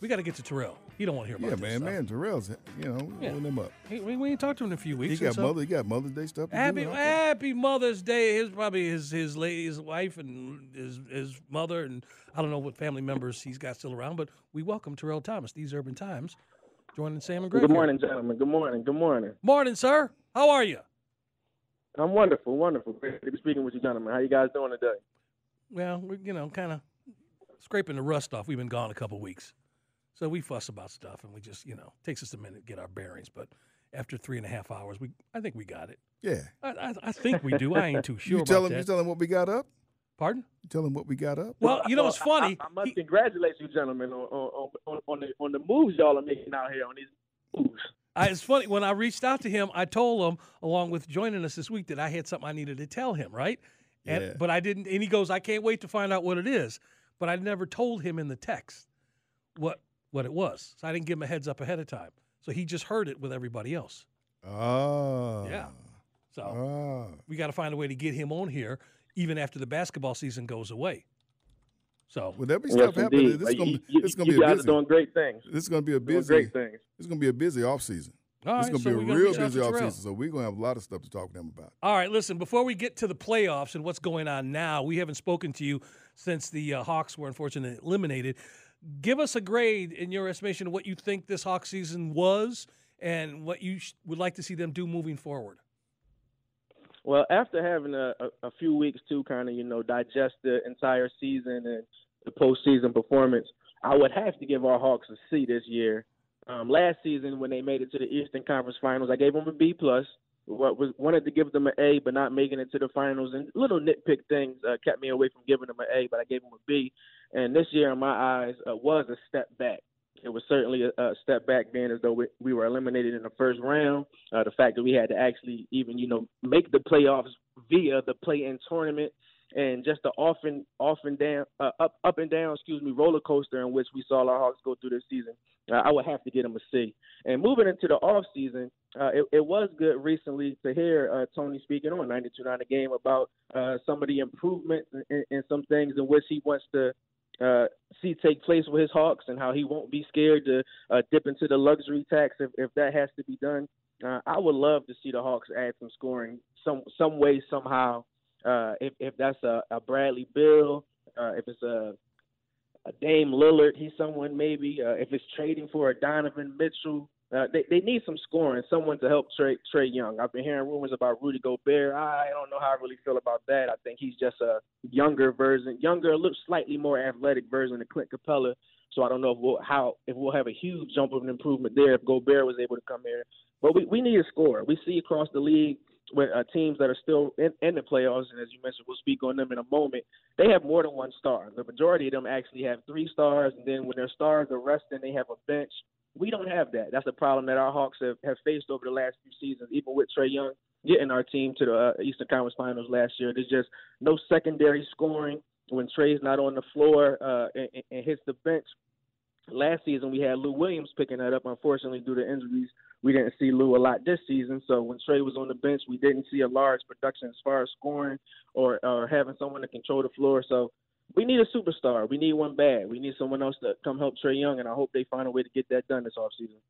We got to get to Terrell. He don't want to hear about Yeah, about man, this man, Terrell's, you know, Yeah. holding him up. stuff. He, we, we ain't talked to him in a few weeks. He weeks. got so- mother, he got Mother's Day stuff. To Happy do, huh? Happy Mother's Day. His probably his his lady, his wife, and his his mother, and I don't know what family members he's got still around. But we welcome Terrell Thomas, these Urban Times, joining Sam and Greg. Good here. morning, gentlemen. Good morning. Good morning. morning, sir. How are you? I'm wonderful, wonderful. Great to be speaking with you, gentlemen. How you guys doing today? Well, we're you know kind of scraping the rust off. We've been gone a couple weeks, so we fuss about stuff, and we just you know takes us a minute to get our bearings. But after three and a half hours, we I think we got it. Yeah. I I, I think we do. I ain't too sure you about tell him. that. You tell him what we got up. Pardon? You tell him what we got up. Well, you know it's Well, I- funny. I, I must He- congratulate you, gentlemen, on on, on on the on the moves y'all are making out here on these moves. I, it's funny when I reached out to him, I told him along with joining us this week that I had something I needed to tell him, right? And Yeah. but I didn't and he goes, I can't wait to find out what it is. But I never told him in the text what what it was. So I didn't give him a heads up ahead of time. So he just heard it with everybody else. Ah. Yeah. So Ah. we got to find a way to get him on here even after the basketball season goes away. So Will there be Yes, stuff happening? This is gonna, you, be- you, this is gonna you be a guys busy. are doing great things. This is gonna be a Doing busy. great things. It's gonna be a busy off season. all It's right, gonna so be a real reach busy to off season. So we're gonna have a lot of stuff to talk to them about. All right, listen, before we get to the playoffs and what's going on now, we haven't spoken to you since the uh, Hawks were unfortunately eliminated. Give us a grade in your estimation of what you think this Hawk season was and what you sh- would like to see them do moving forward. Well, after having a, a, a few weeks to kind of you know digest the entire season and the postseason performance, I would have to give our Hawks a C this year. Um, last season, when they made it to the Eastern Conference Finals, I gave them a B plus. What was wanted to give them an A, but not making it to the finals, and little nitpick things uh, kept me away from giving them an A. But I gave them a B, and this year, in my eyes, uh, was a step back. It was certainly a, a step back, being as though we, we were eliminated in the first round. Uh, the fact that we had to actually even, you know, make the playoffs via the play-in tournament, and just the off and down, uh, up up and down, excuse me, roller coaster in which we saw our Hawks go through this season. Uh, I would have to get them a C. And moving into the off season, uh, it, it was good recently to hear uh, Tony speaking on 92.9 The Game about uh, some of the improvements and, and some things in which he wants to uh, see take place with his Hawks and how he won't be scared to uh, dip into the luxury tax if, if that has to be done. Uh, I would love to see the Hawks add some scoring some some way somehow. Uh, if if that's a, a Bradley Beal, uh, if it's a a Dame Lillard, he's someone maybe. Uh, if it's trading for a Donovan Mitchell, uh, they they need some scoring, someone to help Trae Trae Young. I've been hearing rumors about Rudy Gobert. I don't know how I really feel about that. I think he's just a younger version, younger, little slightly more athletic version of Clint Capela. So I don't know if we'll how if we'll have a huge jump of an improvement there if Gobert was able to come here. But we, we need a score. We see across the league with uh, teams that are still in, in the playoffs, and as you mentioned, we'll speak on them in a moment. They have more than one star. The majority of them actually have three stars, and then when their stars are resting, they have a bench. We don't have that. That's a problem that our Hawks have, have faced over the last few seasons, even with Trae Young getting our team to the uh, Eastern Conference Finals last year. There's just no secondary scoring when Trae's not on the floor uh, and, and hits the bench. Last season, we had Lou Williams picking that up. Unfortunately, due to injuries, we didn't see Lou a lot this season. So when Trae was on the bench, we didn't see a large production as far as scoring or, or having someone to control the floor. So we need a superstar. We need one bad. We need someone else to come help Trae Young, and I hope they find a way to get that done this offseason.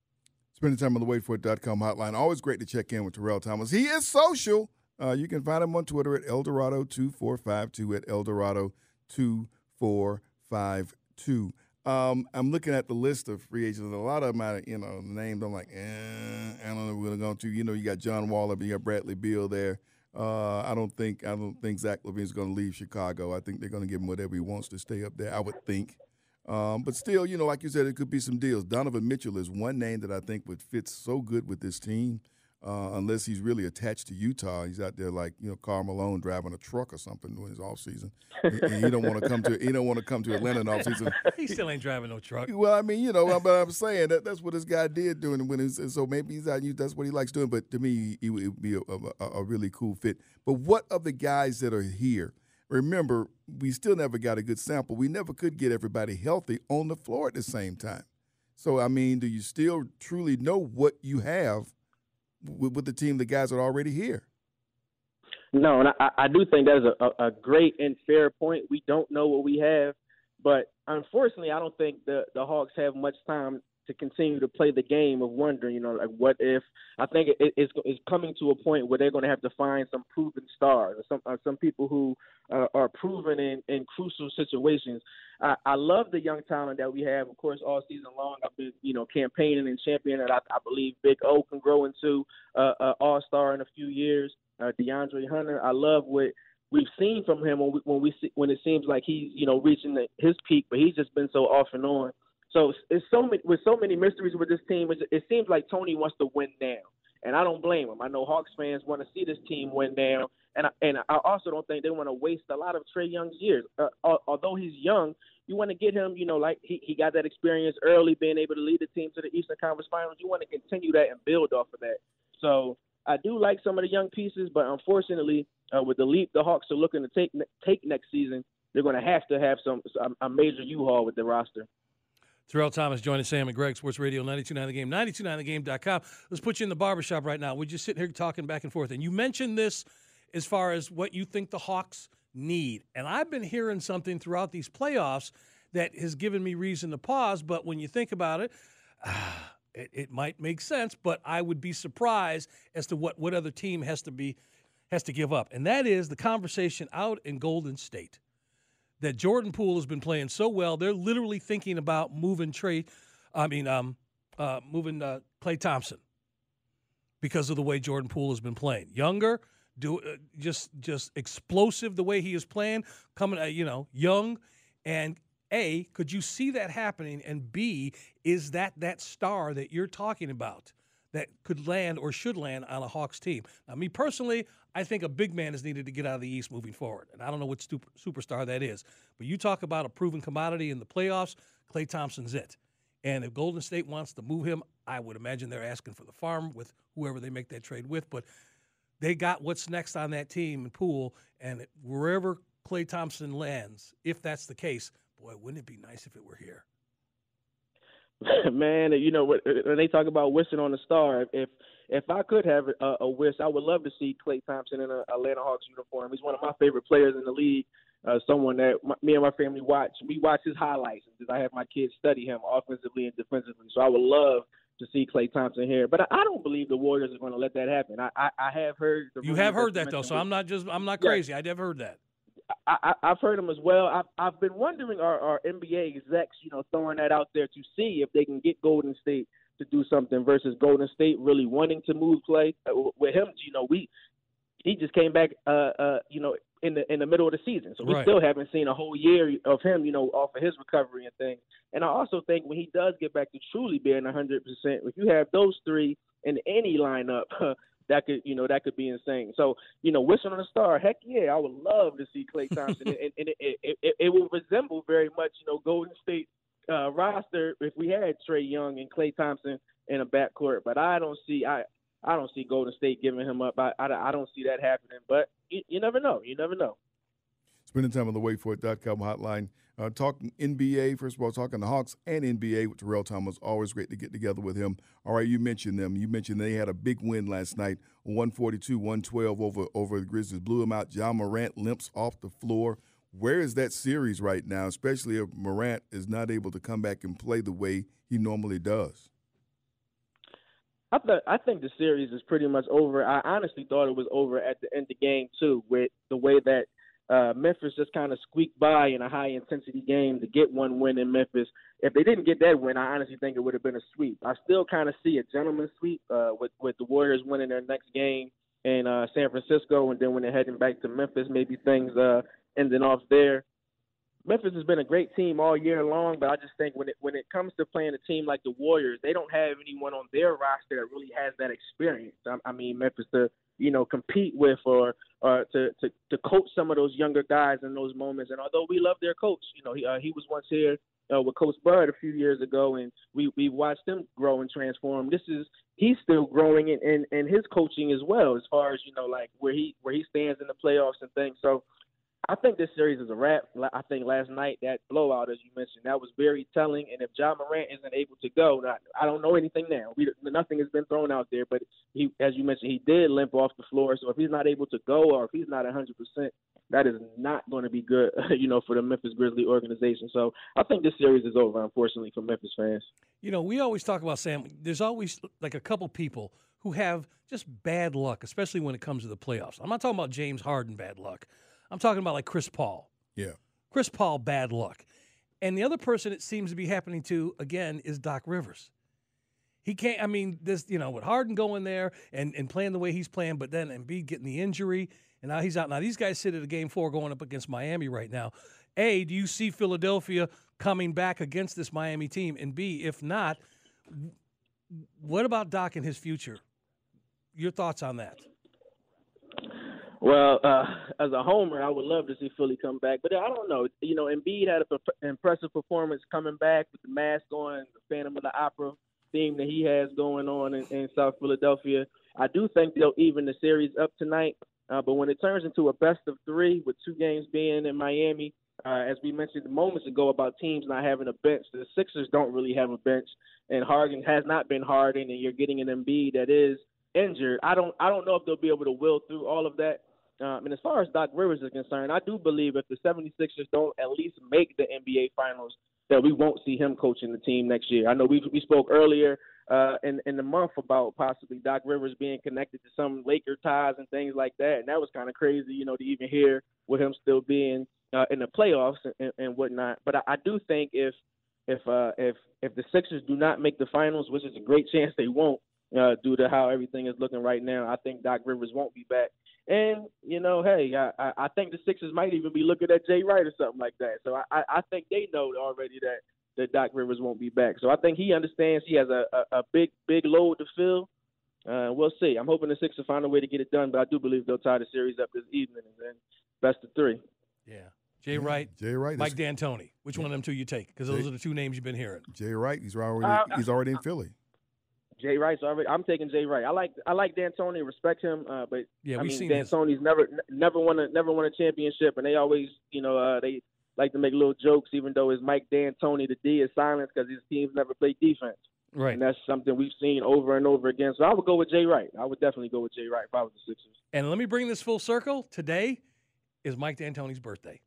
Spending time on the waitforit.com hotline. Always great to check in with Terrell Thomas. He is social. Uh, you can find him on Twitter at Eldorado2452 at Eldorado2452. Um, I'm looking at the list of free agents. A lot of them, you know, named. I'm like, eh, I don't know. We're gonna go to. You know, you got John Waller, but you got Bradley Beal there. Uh, I don't think I don't think Zach LaVine's going to leave Chicago. I think they're going to give him whatever he wants to stay up there. I would think. Um, but still, you know, like you said, it could be some deals. Donovan Mitchell is one name that I think would fit so good with this team, uh, unless he's really attached to Utah. He's out there like you know Karl Malone driving a truck or something during his off season. and he don't want to come to he don't want to come to Atlanta in off season. He still ain't driving no truck. Well, I mean, you know, but I'm saying that that's what this guy did doing when he's so maybe he's out. That's what he likes doing. But to me, he would be a, a, a really cool fit. But what of the guys that are here? Remember, we still never got a good sample. We never could get everybody healthy on the floor at the same time. So, I mean, do you still truly know what you have with, with the team, the guys are already here? No, and I, I do think that is a, a, great and fair point. We don't know what we have But unfortunately, I don't think the the Hawks have much time to continue to play the game of wondering, you know, like what if? I think it, it's it's coming to a point where they're going to have to find some proven stars, or some uh, some people who uh, are proven in in crucial situations. I, I love the young talent that we have, of course, all season long. I've been, you know, campaigning and championing. I, I believe Big O can grow into uh, an All Star in a few years. Uh, DeAndre Hunter, I love what we've seen from him when we, when we see, when it seems like he's you know reaching the, his peak, but he's just been so off and on. So it's so many with so many mysteries with this team. It seems like Tony wants to win now, and I don't blame him. I know Hawks fans want to see this team win now, and I, and I also don't think they want to waste a lot of Trae Young's years. Uh, although he's young, you want to get him. You know, like he he got that experience early, being able to lead the team to the Eastern Conference Finals. You want to continue that and build off of that. So I do like some of the young pieces, but unfortunately, uh, with the leap the Hawks are looking to take take next season, they're going to have to have some a major U-Haul with the roster. Terrell Thomas joining Sam and Greg, Sports Radio 929 The Game, 929thegame.com. Let's put you in the barbershop right now. We're just sitting here talking back and forth. And you mentioned this as far as what you think the Hawks need. And I've been hearing something throughout these playoffs that has given me reason to pause. But when you think about it, it, it might make sense, but I would be surprised as to what, what other team has to be has to give up. And that is the conversation out in Golden State that Jordan Poole has been playing so well. They're literally thinking about moving Trey, I mean, um, uh, moving uh, Klay Thompson because of the way Jordan Poole has been playing. Younger, do uh, just just explosive the way he is playing, coming, uh, you know, young, and a could you see that happening, and B is that that star that you're talking about that could land or should land on a Hawks team. Now, me personally, I think a big man is needed to get out of the East moving forward. And I don't know what super, superstar that is. But you talk about a proven commodity in the playoffs, Klay Thompson's it. And if Golden State wants to move him, I would imagine they're asking for the farm with whoever they make that trade with. But they got what's next on that team and Poole. And wherever Klay Thompson lands, if that's the case, boy, wouldn't it be nice if it were here? Man, you know when they talk about wishing on a star, if if I could have a, a wish, I would love to see Klay Thompson in an Atlanta Hawks uniform. He's one of my favorite players in the league. Uh, someone that my, me and my family watch. We watch his highlights because I have my kids study him offensively and defensively. So I would love to see Klay Thompson here, but I, I don't believe the Warriors are going to let that happen. I I, I have heard. you have heard that though, so I'm not just I'm not crazy. Yeah. I have heard that. I, I, have heard them as well. I've, I've been wondering are, are NBA execs, you know, throwing that out there to see if they can get Golden State to do something versus Golden State really wanting to move play. Uh, with him, you know, we he just came back, uh, uh, you know, in the in the middle of the season, so we right. still haven't seen a whole year of him, you know, off of his recovery and things. And I also think when he does get back to truly being 100%, if you have those three in any lineup, that could you know that could be insane. So you know, wishing on a star, heck yeah, I would love to see Klay Thompson, and, and it, it, it, it will resemble very much you know Golden State uh, roster if we had Trae Young and Klay Thompson in a backcourt. But I don't see I I don't see Golden State giving him up. I I, I don't see that happening. But you, you never know. You never know. Spending time on the WaitFor.com hotline. Uh, talking NBA, first of all, talking the Hawks and NBA with Terrell Thomas. Always great to get together with him. All right, you mentioned them. You mentioned they had a big win last night, 142 112 over, over the Grizzlies. Blew them out. Ja Morant limps off the floor. Where is that series right now, especially if Morant is not able to come back and play the way he normally does? I thought I think the series is pretty much over. I honestly thought it was over at the end of game two, with the way that uh, Memphis just kind of squeaked by in a high intensity game to get one win in Memphis. If they didn't get that win, I honestly think it would have been a sweep. I still kind of see a gentleman's sweep uh, with with the Warriors winning their next game in uh, San Francisco, and then when they're heading back to Memphis, maybe things uh, ending off there. Memphis has been a great team all year long, but I just think when it when it comes to playing a team like the Warriors, they don't have anyone on their roster that really has that experience. I, I mean, Memphis to you know compete with or or to, to to coach some of those younger guys in those moments. And although we love their coach, you know he uh, he was once here uh, with Coach Bud a few years ago, and we we watched him grow and transform. This is he's still growing in, in in his coaching as well, as far as you know, like where he where he stands in the playoffs and things. So I think this series is a wrap. I think last night that blowout, as you mentioned, that was very telling. And if Ja Morant isn't able to go, not, I don't know anything now. We, nothing has been thrown out there, but he, as you mentioned, he did limp off the floor. So if he's not able to go, or if he's not 100 percent, that is not going to be good, you know, for the Memphis Grizzly organization. So I think this series is over, unfortunately, for Memphis fans. You know, we always talk about Sam. There's always like a couple people who have just bad luck, especially when it comes to the playoffs. I'm not talking about James Harden bad luck. I'm talking about like Chris Paul. Yeah. Chris Paul, bad luck. And the other person it seems to be happening to, again, is Doc Rivers. He can't, I mean, this, you know, with Harden going there and, and playing the way he's playing, but then Embiid getting the injury, and now he's out. Now, these guys sit at a game four going up against Miami right now. A, do you see Philadelphia coming back against this Miami team? And B, if not, what about Doc and his future? Your thoughts on that? Well, uh, as a homer, I would love to see Philly come back, but I don't know. You know, Embiid had an impressive performance coming back with the mask on, the Phantom of the Opera theme that he has going on in, in South Philadelphia. I do think they'll even the series up tonight, uh, but when it turns into a best of three with two games being in Miami, uh, as we mentioned moments ago about teams not having a bench, the Sixers don't really have a bench, and Harden has not been Harden, and you're getting an Embiid that is injured. I don't I don't know if they'll be able to will through all of that. Um, and as far as Doc Rivers is concerned, I do believe if the 76ers don't at least make the NBA Finals, that we won't see him coaching the team next year. I know we we spoke earlier uh, in in the month about possibly Doc Rivers being connected to some Laker ties and things like that, and that was kind of crazy, you know, to even hear with him still being uh, in the playoffs and, and whatnot. But I, I do think if if uh, if if the Sixers do not make the finals, which is a great chance they won't, uh, due to how everything is looking right now, I think Doc Rivers won't be back. And you know, hey, I, I think the Sixers might even be looking at Jay Wright or something like that. So I, I think they know already that that Doc Rivers won't be back. So I think he understands he has a, a, a big big load to fill. Uh, we'll see. I'm hoping the Sixers find a way to get it done, but I do believe they'll tie the series up this evening and then best of three. Yeah. Jay Wright, Jay Wright, Mike D'Antoni. Which one of them two you take? Because those Jay, are the two names you've been hearing. Jay Wright, he's already uh, he's already in Philly. Jay Wright's already. I'm taking Jay Wright. I like I like D'Antoni, respect him, uh, but yeah, I mean D'Antoni's this. never never won a never won a championship, and they always you know uh, they like to make little jokes, even though it's Mike D'Antoni. The D is silent because his teams never play defense. Right. And that's something we've seen over and over again. So I would go with Jay Wright. I would definitely go with Jay Wright if I was the Sixers. And let me bring this full circle. Today is Mike D'Antoni's birthday.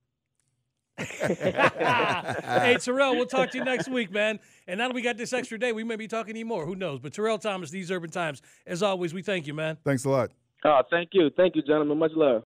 Hey, Terrell, we'll talk to you next week, man. And now that we got this extra day, we may be talking to you more. Who knows? But Terrell Thomas, These Urban Times, as always, we thank you, man. Thanks a lot. Oh, thank you. Thank you, gentlemen. Much love.